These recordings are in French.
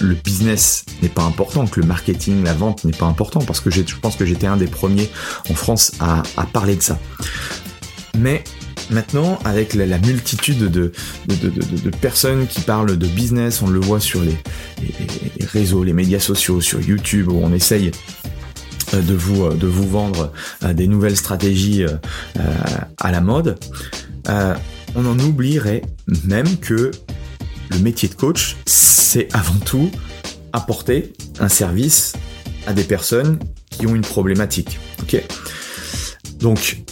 le business n'est pas important, que le marketing, la vente n'est pas important, parce que je pense que j'étais un des premiers en France à, parler de ça. Mais maintenant, avec la, multitude de, personnes qui parlent de business, on le voit sur les, réseaux, les médias sociaux, sur YouTube, où on essaye euh, de vous, euh, de vous vendre euh, des nouvelles stratégies à la mode, on en oublierait même que le métier de coach, c'est avant tout apporter un service à des personnes qui ont une problématique. Ok? Donc,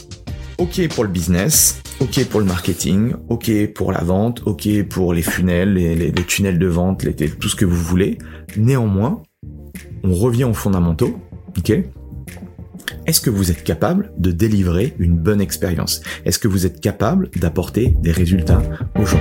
ok pour le business, ok pour le marketing, ok pour la vente, ok pour les funnels, les, tunnels de vente, tout ce que vous voulez. Néanmoins, on revient aux fondamentaux. Ok? Est-ce que vous êtes capable de délivrer une bonne expérience? Est-ce que vous êtes capable d'apporter des résultats aux gens?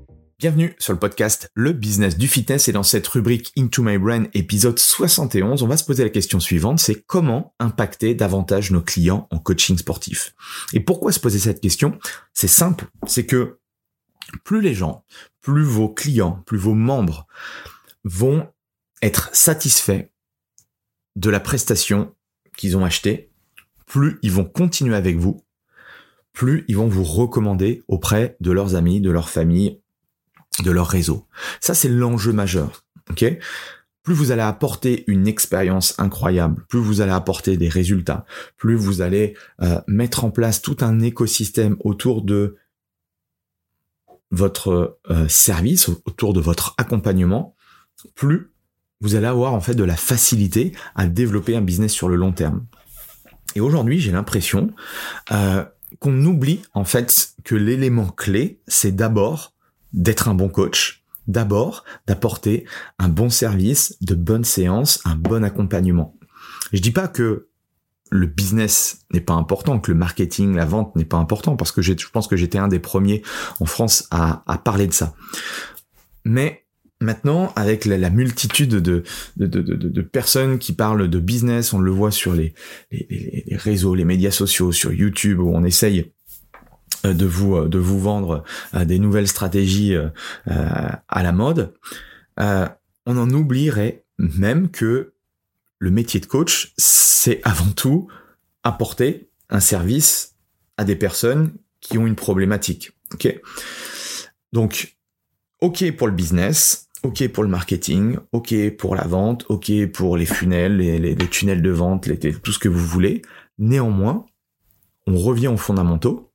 Bienvenue sur le podcast Le Business du Fitness et dans cette rubrique Into My Brain épisode 71, on va se poser la question suivante, c'est comment impacter davantage nos clients en coaching sportif? Et pourquoi se poser cette question? C'est simple, c'est que plus les gens, plus vos clients, plus vos membres vont être satisfaits de la prestation qu'ils ont achetée, plus ils vont continuer avec vous, plus ils vont vous recommander auprès de leurs amis, de leur famille, de leur réseau. Ça, c'est l'enjeu majeur. Plus vous allez apporter une expérience incroyable, plus vous allez apporter des résultats, plus vous allez euh, mettre en place tout un écosystème autour de votre euh, service, autour de votre accompagnement, plus vous allez avoir en fait de la facilité à développer un business sur le long terme. Et aujourd'hui, j'ai l'impression euh, qu'on oublie en fait que l'élément clé, c'est d'abord d'être un bon coach, d'abord d'apporter un bon service, de bonnes séances, un bon accompagnement. Je dis pas que le business n'est pas important, que le marketing, la vente n'est pas important, parce que je pense que j'étais un des premiers en France à, parler de ça. Mais maintenant, avec la, multitude de, personnes qui parlent de business, on le voit sur les, les, réseaux, les médias sociaux, sur YouTube, où on essaye de vous euh, de vous vendre euh, des nouvelles stratégies à la mode, on en oublierait même que le métier de coach, c'est avant tout apporter un service à des personnes qui ont une problématique. Ok, donc ok pour le business, ok pour le marketing, ok pour la vente, ok pour les funnels, les, les, tunnels de vente, les, tout ce que vous voulez. Néanmoins, on revient aux fondamentaux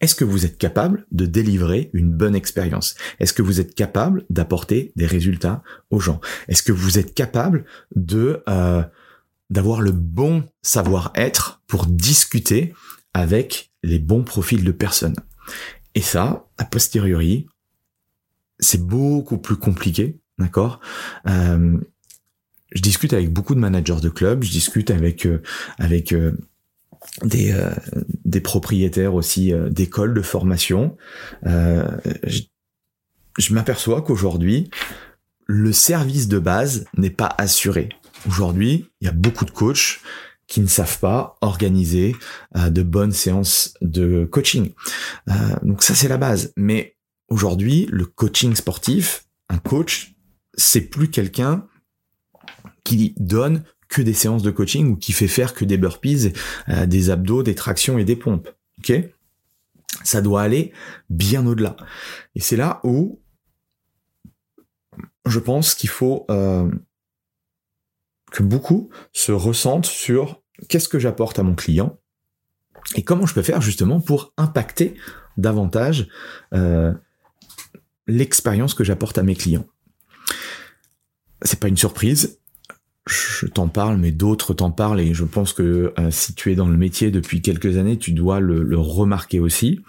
Est-ce que vous êtes capable de délivrer une bonne expérience? Est-ce que vous êtes capable d'apporter des résultats aux gens? Est-ce que vous êtes capable de euh, d'avoir le bon savoir-être pour discuter avec les bons profils de personnes? Et ça, a posteriori, c'est beaucoup plus compliqué, d'accord? Euh, je discute avec beaucoup de managers de clubs, je discute avec avec des, des propriétaires aussi d'écoles de formation. je, je m'aperçois qu'aujourd'hui, le service de base n'est pas assuré. Aujourd'hui, il y a beaucoup de coachs qui ne savent pas organiser euh, de bonnes séances de coaching. Euh, donc ça c'est la base. Mais aujourd'hui, le coaching sportif, un coach, c'est plus quelqu'un qui donne que des séances de coaching ou qui fait faire que des burpees, euh, des abdos, des tractions et des pompes. Ok? Ça doit aller bien au-delà. Et c'est là où je pense qu'il faut que beaucoup se ressentent sur qu'est-ce que j'apporte à mon client et comment je peux faire justement pour impacter davantage euh, l'expérience que j'apporte à mes clients. C'est pas une surprise, je t'en parle, mais d'autres t'en parlent et je pense que euh, si tu es dans le métier depuis quelques années, tu dois le, remarquer aussi.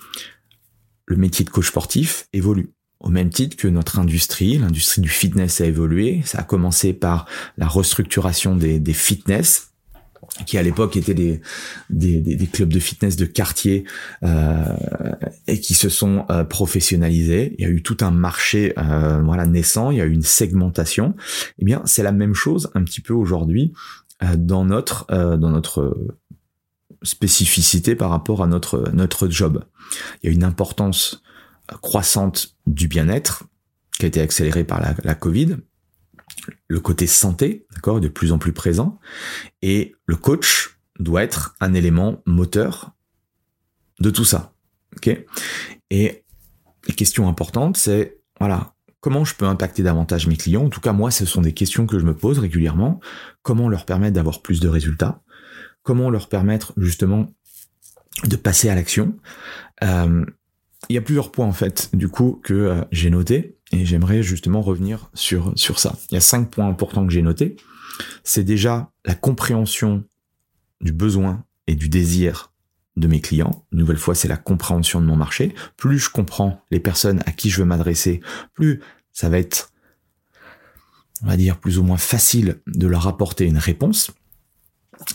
Le métier de coach sportif évolue au même titre que notre industrie, l'industrie du fitness a évolué. Ça a commencé par la restructuration des fitness, qui à l'époque étaient des, des, des, clubs de fitness de quartier euh, et qui se sont euh, professionnalisés. Il y a eu tout un marché euh, voilà naissant, il y a eu une segmentation. Eh bien, c'est la même chose un petit peu aujourd'hui euh, dans notre euh, dans notre spécificité par rapport à notre notre job. Il y a une importance croissante du bien-être qui a été accélérée par la, la Covid le côté santé, d'accord, de plus en plus présent, et le coach doit être un élément moteur de tout ça, ok? Et les questions importantes, c'est voilà, comment je peux impacter davantage mes clients? En tout cas, moi, ce sont des questions que je me pose régulièrement. Comment leur permettre d'avoir plus de résultats? Comment leur permettre justement de passer à l'action? Euh, Il y a plusieurs points en fait, du coup, que euh, j'ai noté et j'aimerais justement revenir sur, sur ça. Il y a cinq points importants que j'ai notés. C'est déjà la compréhension du besoin et du désir de mes clients. Une nouvelle fois, c'est la compréhension de mon marché. Plus je comprends les personnes à qui je veux m'adresser, plus ça va être, on va dire, plus ou moins facile de leur apporter une réponse.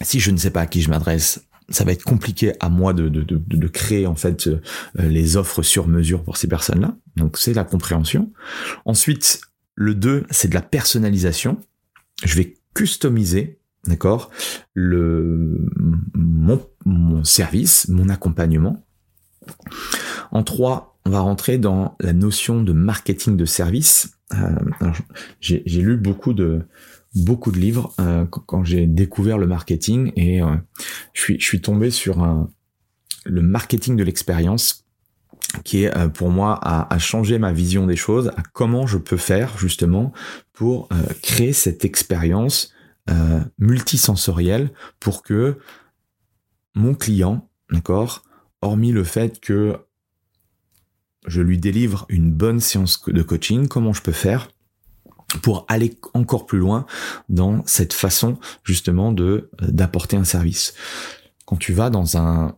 Si je ne sais pas à qui je m'adresse, ça va être compliqué à moi de, de, de, de créer en fait euh, les offres sur mesure pour ces personnes-là. Donc c'est la compréhension. Ensuite, le 2, c'est de la personnalisation. Je vais customiser, d'accord, le mon, mon service, mon accompagnement. En 3, on va rentrer dans la notion de marketing de service. Euh, j'ai lu beaucoup de beaucoup de livres euh, quand j'ai découvert le marketing et euh, je suis je suis tombé sur un le marketing de l'expérience qui est euh, pour moi à, à, changer ma vision des choses, à comment je peux faire justement pour créer cette expérience multisensorielle pour que mon client, d'accord, hormis le fait que je lui délivre une bonne séance de coaching, comment je peux faire pour aller encore plus loin dans cette façon justement de euh, d'apporter un service. Quand tu vas dans un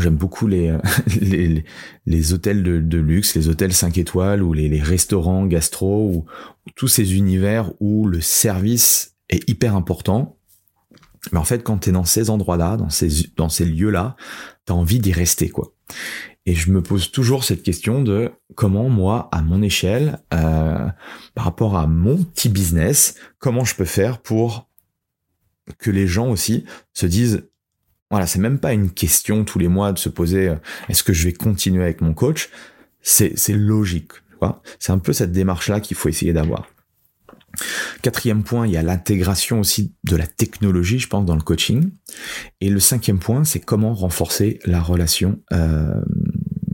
J'aime beaucoup les, les, les, hôtels de, de, luxe, les hôtels 5 étoiles ou les, les restaurants gastro ou, tous ces univers où le service est hyper important. Mais en fait, quand tu es dans ces endroits-là, dans ces, dans ces lieux-là, tu as envie d'y rester. quoi. Et je me pose toujours cette question de comment moi, à mon échelle, euh, par rapport à mon petit business, comment je peux faire pour que les gens aussi se disent, voilà, c'est même pas une question tous les mois de se poser, euh, est-ce que je vais continuer avec mon coach? C'est logique. C'est un peu cette démarche-là qu'il faut essayer d'avoir. Quatrième point, il y a l'intégration aussi de la technologie, je pense, dans le coaching. Et le cinquième point, c'est comment renforcer la relation, euh,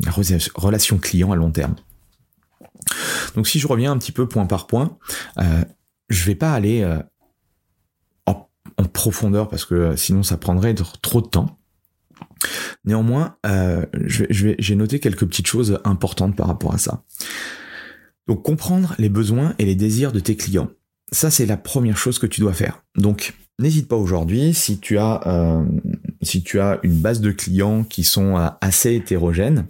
la relation client à long terme. Donc si je reviens un petit peu point par point, euh, je vais pas aller euh, en, profondeur parce que euh, sinon ça prendrait trop de temps. Néanmoins, j'ai noté quelques petites choses importantes par rapport à ça. Donc comprendre les besoins et les désirs de tes clients. Ça, c'est la première chose que tu dois faire. Donc, n'hésite pas aujourd'hui, si tu as euh, si tu as une base de clients qui sont euh, assez hétérogènes,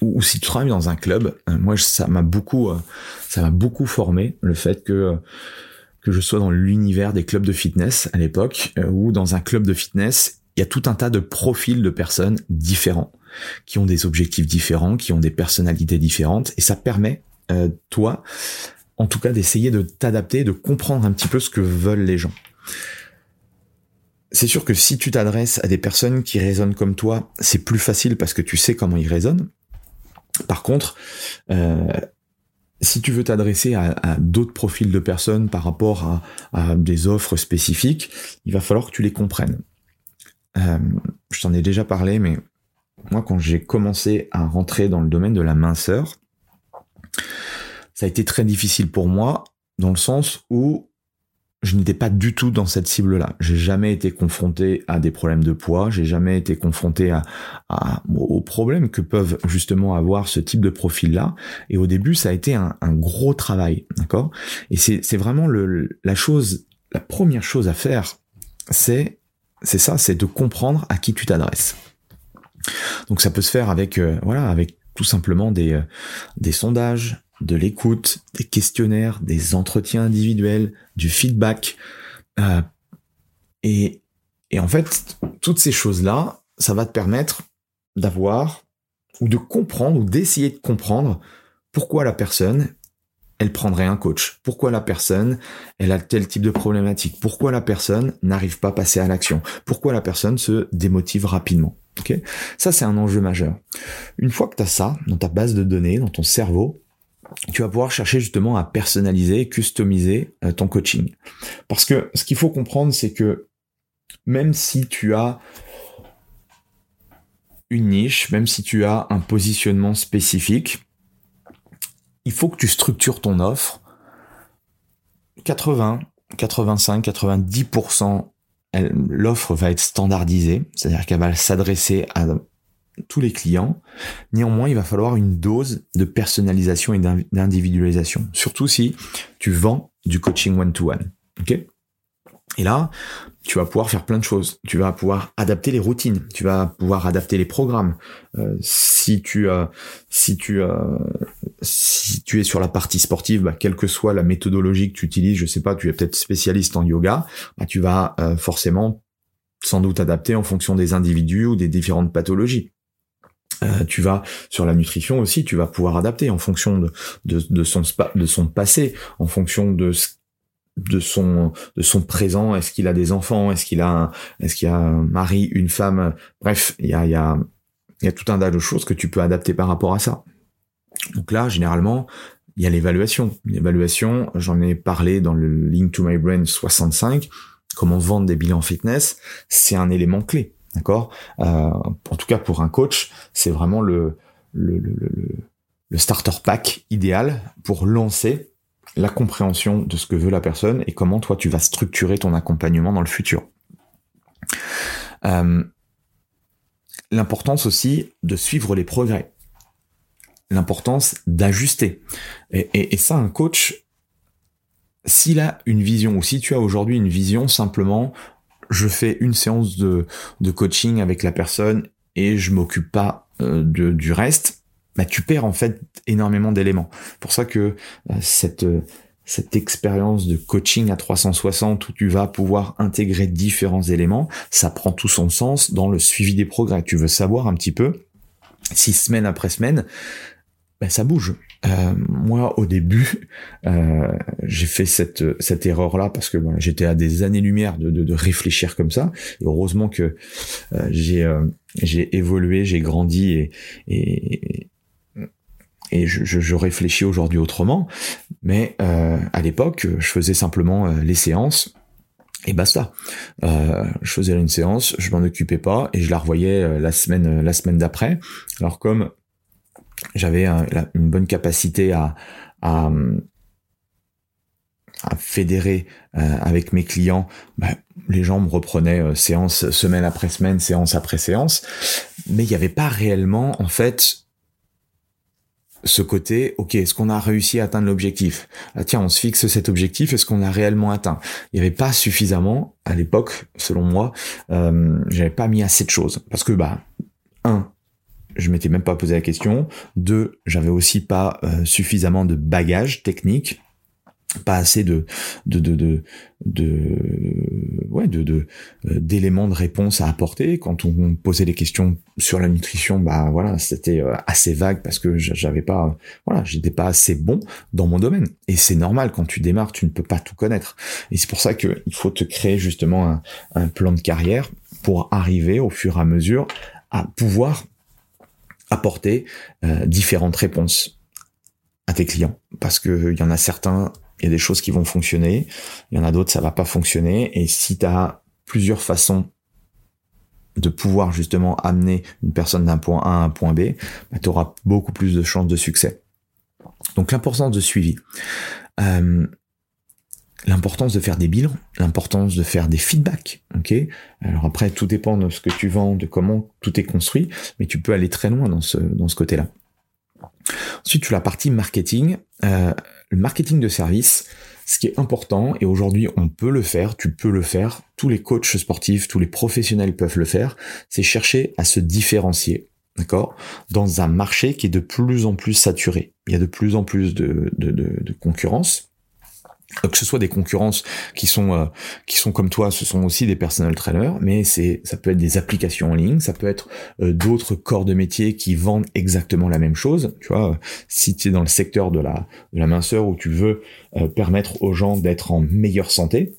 ou, si tu travailles dans un club, euh, moi ça m'a beaucoup ça m'a beaucoup formé le fait que que je sois dans l'univers des clubs de fitness à l'époque, euh, ou dans un club de fitness, il y a tout un tas de profils de personnes différents, qui ont des objectifs différents, qui ont des personnalités différentes, et ça permet, euh, toi, en tout cas, d'essayer de t'adapter, de comprendre un petit peu ce que veulent les gens. C'est sûr que si tu t'adresses à des personnes qui raisonnent comme toi, c'est plus facile parce que tu sais comment ils raisonnent. Par contre, euh, si tu veux t'adresser à, d'autres profils de personnes par rapport à, des offres spécifiques, il va falloir que tu les comprennes. Euh, je t'en ai déjà parlé, mais moi, quand j'ai commencé à rentrer dans le domaine de la minceur, ça a été très difficile pour moi dans le sens où je n'étais pas du tout dans cette cible-là. J'ai jamais été confronté à des problèmes de poids, j'ai jamais été confronté à, aux problèmes que peuvent justement avoir ce type de profil-là. Et au début, ça a été un, gros travail, d'accord? Et c'est vraiment la chose, la première chose à faire, c'est c'est ça, c'est de comprendre à qui tu t'adresses. Donc ça peut se faire avec euh, voilà, avec tout simplement des euh, des sondages, de l'écoute, des questionnaires, des entretiens individuels, du feedback. Euh, et, et en fait, toutes ces choses-là, ça va te permettre d'avoir ou de comprendre ou d'essayer de comprendre pourquoi la personne, elle prendrait un coach. Pourquoi la personne, elle a tel type de problématique. Pourquoi la personne n'arrive pas à passer à l'action. Pourquoi la personne se démotive rapidement. Ça, c'est un enjeu majeur. Une fois que tu as ça dans ta base de données, dans ton cerveau, tu vas pouvoir chercher justement à personnaliser, customiser euh, ton coaching. Parce que ce qu'il faut comprendre, c'est que même si tu as une niche, même si tu as un positionnement spécifique, il faut que tu structures ton offre. 80, 85, 90%, l'offre va être standardisée, c'est-à-dire qu'elle va s'adresser à tous les clients. Néanmoins, il va falloir une dose de personnalisation et d'individualisation, surtout si tu vends du coaching one-to-one. et là, tu vas pouvoir faire plein de choses. Tu vas pouvoir adapter les routines. Tu vas pouvoir adapter les programmes. Euh, si tu as, si tu as, si tu es sur la partie sportive, bah, quelle que soit la méthodologie que tu utilises, je sais pas, tu es peut-être spécialiste en yoga, bah, tu vas euh, forcément sans doute adapter en fonction des individus ou des différentes pathologies. Euh, tu vas sur la nutrition aussi, tu vas pouvoir adapter en fonction de, de, de son de son passé, en fonction de de son de son présent. Est-ce qu'il a des enfants? Est-ce qu'il a est-ce qu'il a un mari, une femme? Bref, il y a il y a il y a tout un tas de choses que tu peux adapter par rapport à ça. Donc là, généralement, il y a l'évaluation. L'évaluation, j'en ai parlé dans le Link to My Brain 65. Comment vendre des bilans fitness, c'est un élément clé. D'accord? Euh, En tout cas, pour un coach, c'est vraiment le, le, le, le, starter pack idéal pour lancer la compréhension de ce que veut la personne et comment toi tu vas structurer ton accompagnement dans le futur. Euh, l'importance aussi de suivre les progrès. L'importance d'ajuster. Et, ça, un coach, s'il a une vision, ou si tu as aujourd'hui une vision simplement je fais une séance de, de coaching avec la personne et je m'occupe pas euh, de, du reste, bah, tu perds en fait énormément d'éléments. Pour ça que euh, cette cette expérience de coaching à 360 où tu vas pouvoir intégrer différents éléments, ça prend tout son sens dans le suivi des progrès. Tu veux savoir un petit peu si semaine après semaine, ben, ça bouge. Euh, moi, au début, euh, j'ai fait cette cette erreur là parce que j'étais à des années-lumière de, de, réfléchir comme ça. Heureusement que euh, j'ai euh, j'ai évolué, j'ai grandi et, et je, je, réfléchis aujourd'hui autrement. Mais euh, à l'époque, je faisais simplement les séances et basta. Euh, je faisais une séance, je m'en occupais pas et je la revoyais la semaine la semaine d'après. Alors comme j'avais une bonne capacité à, à, fédérer euh, avec mes clients, bah, les gens me reprenaient euh, séance semaine après semaine, séance après séance, mais il n'y avait pas réellement en fait ce côté, ok, est-ce qu'on a réussi à atteindre l'objectif? Ah, Tiens, on se fixe cet objectif, est-ce qu'on l'a réellement atteint? Il n'y avait pas suffisamment, à l'époque, selon moi, euh, j'avais pas mis assez de choses. Parce que, bah, un, je m'étais même pas posé la question. Deux, j'avais aussi pas euh, suffisamment de bagages techniques. Pas assez de de de de, de ouais de de euh, d'éléments de réponse à apporter. Quand on posait des questions sur la nutrition bah voilà c'était euh, assez vague parce que j'avais pas voilà j'étais pas assez bon dans mon domaine. Et c'est normal quand tu démarres tu ne peux pas tout connaître. Et c'est pour ça que il faut te créer justement un, un plan de carrière pour arriver au fur et à mesure à pouvoir apporter euh, différentes réponses à tes clients. Parce que il y en a certains il y a des choses qui vont fonctionner, il y en a d'autres ça va pas fonctionner et si tu as plusieurs façons de pouvoir justement amener une personne d'un point A à un point B, bah, tu auras beaucoup plus de chances de succès. Donc l'importance de suivi. Euh, l'importance de faire des bilans, l'importance de faire des feedbacks, ok? Alors après, tout dépend de ce que tu vends, de comment tout est construit, mais tu peux aller très loin dans ce, dans ce côté-là. Ensuite, tu as la partie marketing. Euh, le marketing de service, ce qui est important, et aujourd'hui on peut le faire, tu peux le faire, tous les coachs sportifs, tous les professionnels peuvent le faire, c'est chercher à se différencier, d'accord? Dans un marché qui est de plus en plus saturé. Il y a de plus en plus de, de, de concurrence que ce soit des concurrences qui sont euh, qui sont comme toi, ce sont aussi des personal trainers, mais c'est ça peut être des applications en ligne, ça peut être euh, d'autres corps de métier qui vendent exactement la même chose. Tu vois, si tu es dans le secteur de la de la minceur où tu veux euh, permettre aux gens d'être en meilleure santé,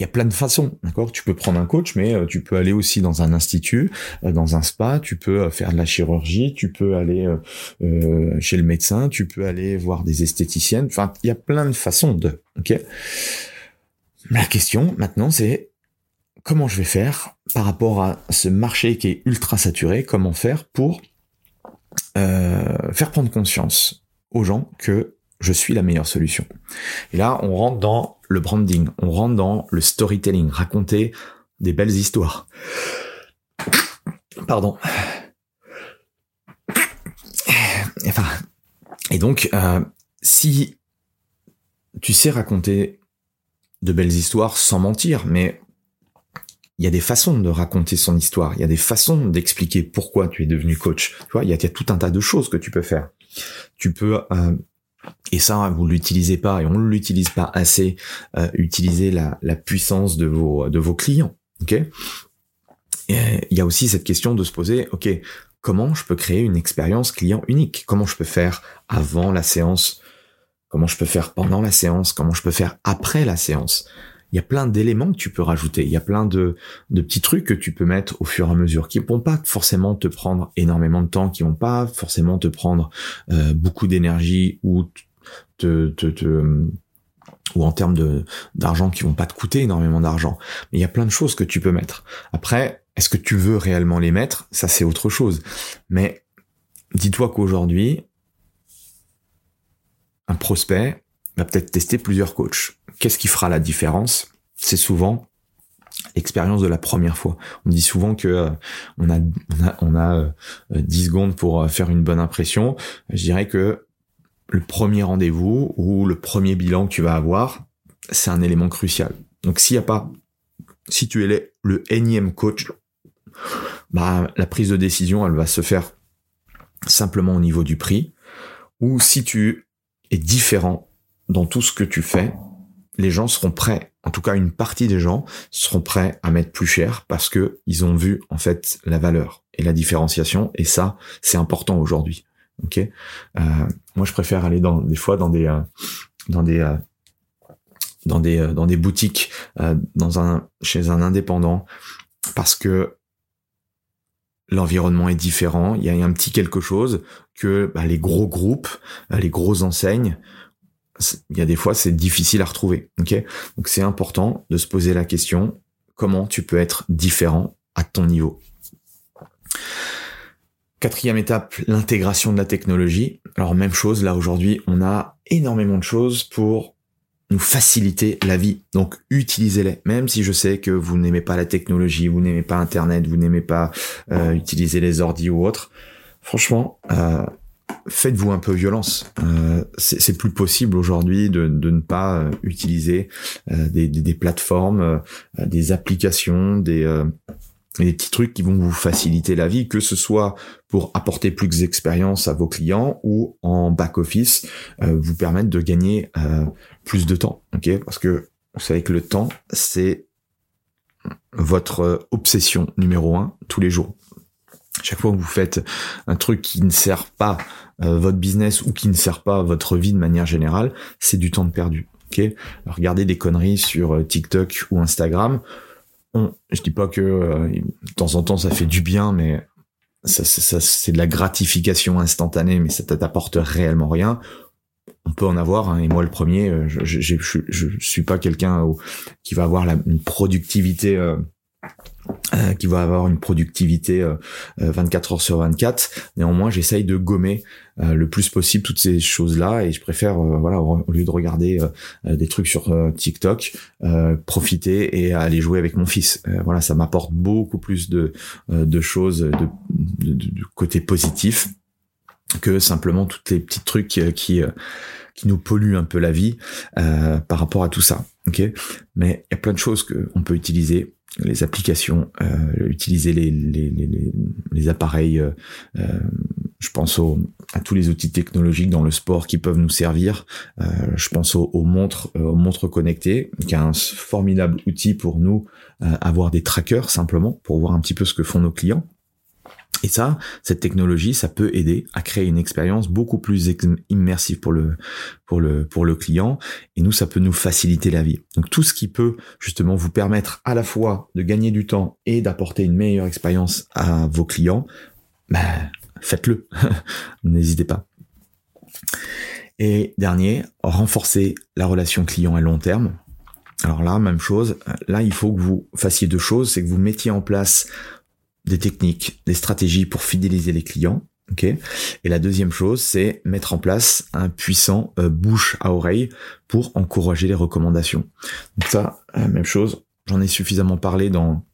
il y a plein de façons, d'accord? Tu peux prendre un coach, mais euh, tu peux aller aussi dans un institut, euh, dans un spa, tu peux euh, faire de la chirurgie, tu peux aller chez le médecin, tu peux aller voir des esthéticiennes. Enfin, il y a plein de façons de, ok? La question maintenant, c'est comment je vais faire par rapport à ce marché qui est ultra saturé? Comment faire pour faire prendre conscience aux gens que je suis la meilleure solution. Et là, on rentre dans le branding, on rentre dans le storytelling, raconter des belles histoires. Pardon. Enfin, et donc, euh, si tu sais raconter de belles histoires sans mentir, mais il y a des façons de raconter son histoire, il y a des façons d'expliquer pourquoi tu es devenu coach. Tu vois, il y, a, tout un tas de choses que tu peux faire. Tu peux euh, et ça, vous l'utilisez pas et on ne l'utilise pas assez. Euh, utiliser la, la, puissance de vos de vos clients. Ok? Il y a aussi cette question de se poser, ok, comment je peux créer une expérience client unique? Comment je peux faire avant la séance? Comment je peux faire pendant la séance? Comment je peux faire après la séance? Il y a plein d'éléments que tu peux rajouter, il y a plein de, petits trucs que tu peux mettre au fur et à mesure, qui vont pas forcément te prendre énormément de temps, qui vont pas forcément te prendre euh, beaucoup d'énergie ou ou en termes d'argent qui vont pas te coûter énormément d'argent. Mais il y a plein de choses que tu peux mettre. Après, est-ce que tu veux réellement les mettre? Ça, c'est autre chose. Mais dis-toi qu'aujourd'hui, un prospect va peut-être tester plusieurs coachs qu'est-ce qui fera la différence? C'est souvent l'expérience de la première fois. On dit souvent que euh, on a on a, 10 euh, secondes pour euh, faire une bonne impression. Je dirais que le premier rendez-vous ou le premier bilan que tu vas avoir, c'est un élément crucial. Donc s'il n'y a pas si tu es le énième coach, bah la prise de décision, elle va se faire simplement au niveau du prix ou si tu es différent dans tout ce que tu fais, les gens seront prêts, en tout cas une partie des gens seront prêts à mettre plus cher parce que ils ont vu en fait la valeur et la différenciation. Et ça c'est important aujourd'hui. Ok, euh, moi je préfère aller dans des fois dans des euh, dans des euh, dans des dans des boutiques dans un chez un indépendant parce que l'environnement est différent, il y a un petit quelque chose que bah, les gros groupes, les grosses enseignes il y a des fois c'est difficile à retrouver. Ok, donc c'est important de se poser la question comment tu peux être différent à ton niveau? Quatrième étape, l'intégration de la technologie. Alors même chose, là aujourd'hui, on a énormément de choses pour nous faciliter la vie. Donc utilisez-les. Même si je sais que vous n'aimez pas la technologie, vous n'aimez pas Internet, vous n'aimez pas euh, utiliser les ordi ou autres. Franchement, euh, faites-vous un peu violence. Euh, c'est plus possible aujourd'hui de, ne pas euh, utiliser euh, des, plateformes, des applications, des et des petits trucs qui vont vous faciliter la vie, que ce soit pour apporter plus d'expérience à vos clients ou en back office, euh, vous permettre de gagner euh, plus de temps. Ok, parce que vous savez que le temps, c'est votre obsession numéro un tous les jours. Chaque fois que vous faites un truc qui ne sert pas euh, votre business ou qui ne sert pas votre vie de manière générale, c'est du temps perdu. Regardez des conneries sur TikTok ou Instagram je dis pas que euh, de temps en temps ça fait du bien, mais ça, ça, c'est de la gratification instantanée, mais ça t'apporte réellement rien. On peut en avoir, hein, et moi le premier, euh, je, je, je, suis pas quelqu'un qui va avoir la, une productivité euh, euh, qui va avoir une productivité 24 euh, heures sur 24. Néanmoins, j'essaye de gommer euh, le plus possible toutes ces choses-là et je préfère, voilà, au lieu de regarder des trucs sur TikTok, profiter et aller jouer avec mon fils. voilà, ça m'apporte beaucoup plus de, de choses de, de, côté positif que simplement toutes les petits trucs qui, qui, qui nous polluent un peu la vie par rapport à tout ça. Ok, mais il y a plein de choses qu'on peut utiliser les applications, euh, utiliser les, les, les, appareils, euh, euh, je pense à tous les outils technologiques dans le sport qui peuvent nous servir. Euh, je pense aux, aux, montres, aux montres connectées, qui est un formidable outil pour nous avoir des trackers simplement pour voir un petit peu ce que font nos clients. Et ça, cette technologie, ça peut aider à créer une expérience beaucoup plus immersive pour le pour le pour le client. Et nous, ça peut nous faciliter la vie. Donc tout ce qui peut justement vous permettre à la fois de gagner du temps et d'apporter une meilleure expérience à vos clients, ben faites-le. N'hésitez pas. Et dernier, renforcer la relation client à long terme. Alors là, même chose. Là, il faut que vous fassiez deux choses. C'est que vous mettiez en place des techniques, des stratégies pour fidéliser les clients. ok? Et la deuxième chose, c'est mettre en place un puissant euh, bouche à oreille pour encourager les recommandations. Ça, euh, même chose, j'en ai suffisamment parlé dans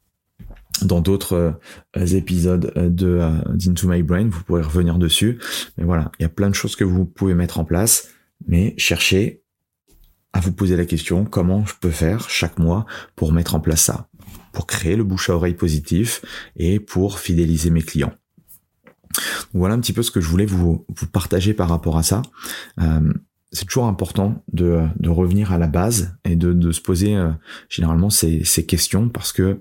dans d'autres euh, épisodes de d'Into My Brain, vous pourrez revenir dessus. Mais voilà, il y a plein de choses que vous pouvez mettre en place, mais cherchez à vous poser la question comment je peux faire chaque mois pour mettre en place ça? Pour créer le bouche à oreille positif et pour fidéliser mes clients. Voilà un petit peu ce que je voulais vous, partager par rapport à ça. Euh, c'est toujours important de, revenir à la base et de, se poser euh, généralement ces questions parce que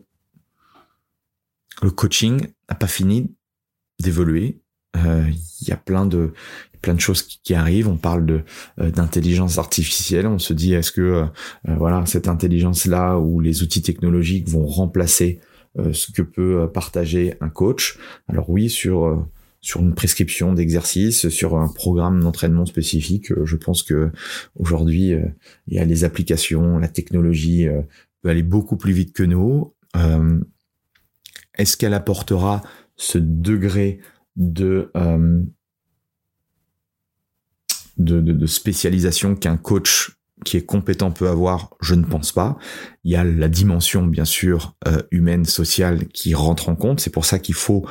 le coaching n'a pas fini d'évoluer. Euh, il y a plein de plein de choses qui, arrivent. On parle de euh, d'intelligence artificielle. On se dit est-ce que euh, voilà cette intelligence là ou les outils technologiques vont remplacer ce que peut partager un coach? Alors oui, sur sur une prescription d'exercice, sur un programme d'entraînement spécifique, je pense que aujourd'hui il y a les applications, la technologie peut aller beaucoup plus vite que nous. Est-ce qu'elle apportera ce degré de de, de, spécialisation qu'un coach qui est compétent peut avoir, je ne pense pas. Il y a la dimension, bien sûr, euh, humaine, sociale qui rentre en compte. C'est pour ça qu'il faut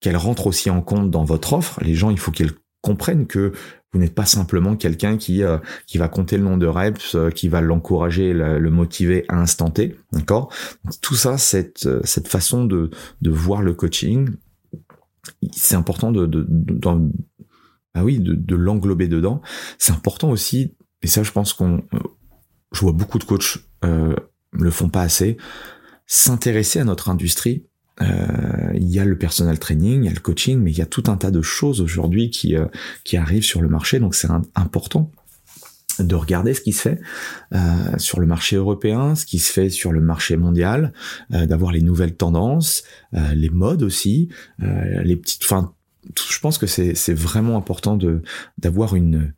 qu'elle rentre aussi en compte dans votre offre. Les gens, il faut qu'ils comprennent que vous n'êtes pas simplement quelqu'un qui euh, qui va compter le nombre de reps, euh, qui va l'encourager, le, motiver à instant T, d'accord Tout ça, cette cette façon de de voir le coaching, c'est important de, ah oui, de l'englober dedans. C'est important aussi, et ça je pense qu'on, euh, je vois beaucoup de coachs euh, le font pas assez, s'intéresser à notre industrie. Euh, il y a le personal training, il y a le coaching, mais il y a tout un tas de choses aujourd'hui qui euh, qui arrivent sur le marché, donc c'est important de regarder ce qui se fait euh, sur le marché européen, ce qui se fait sur le marché mondial, euh, d'avoir les nouvelles tendances, euh, les modes aussi, les petites, enfin je pense que c'est vraiment important de d'avoir une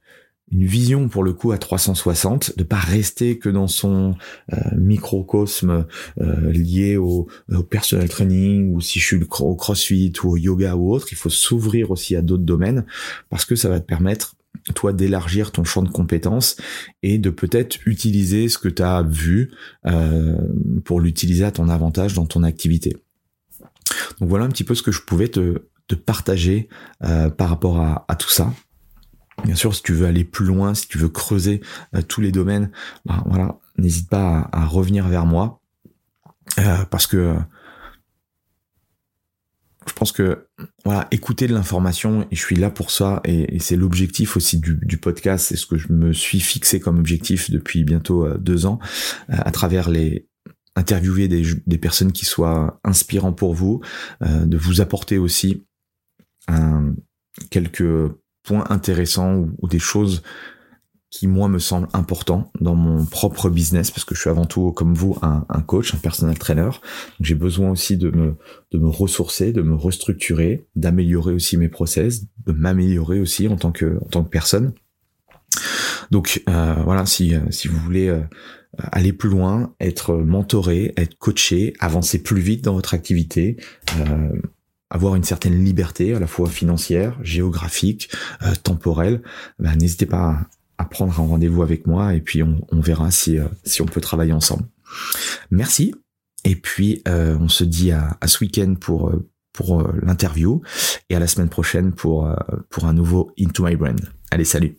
une vision pour le coup à 360, de pas rester que dans son euh, microcosme euh, lié au, au, personal training ou si je suis au crossfit ou au yoga ou autre, il faut s'ouvrir aussi à d'autres domaines parce que ça va te permettre toi d'élargir ton champ de compétences et de peut-être utiliser ce que tu as vu euh, pour l'utiliser à ton avantage dans ton activité. Donc voilà un petit peu ce que je pouvais te, partager euh, par rapport à, tout ça. Bien sûr, si tu veux aller plus loin, si tu veux creuser euh, tous les domaines, bah, voilà, n'hésite pas à, revenir vers moi parce que pense que voilà, écouter de l'information et je suis là pour ça et, c'est l'objectif aussi du, podcast, c'est ce que je me suis fixé comme objectif depuis bientôt euh, deux ans euh, à travers les interviewer des, personnes qui soient inspirants pour vous, euh, de vous apporter aussi quelques points intéressants ou des choses qui moi me semble important dans mon propre business parce que je suis avant tout comme vous un, coach, un personal trainer. J'ai besoin aussi de me de me ressourcer, de me restructurer, d'améliorer aussi mes process, de m'améliorer aussi en tant que en tant que personne. Donc euh, voilà, si si vous voulez euh, aller plus loin, être mentoré, être coaché, avancer plus vite dans votre activité. Euh, avoir une certaine liberté à la fois financière, géographique, euh, temporelle, ben, n'hésitez pas à prendre un rendez-vous avec moi et puis on, verra si, euh, si on peut travailler ensemble. Merci. Et puis euh, on se dit à, ce week-end pour, euh, l'interview et à la semaine prochaine pour, pour un nouveau Into My Brand. Allez, salut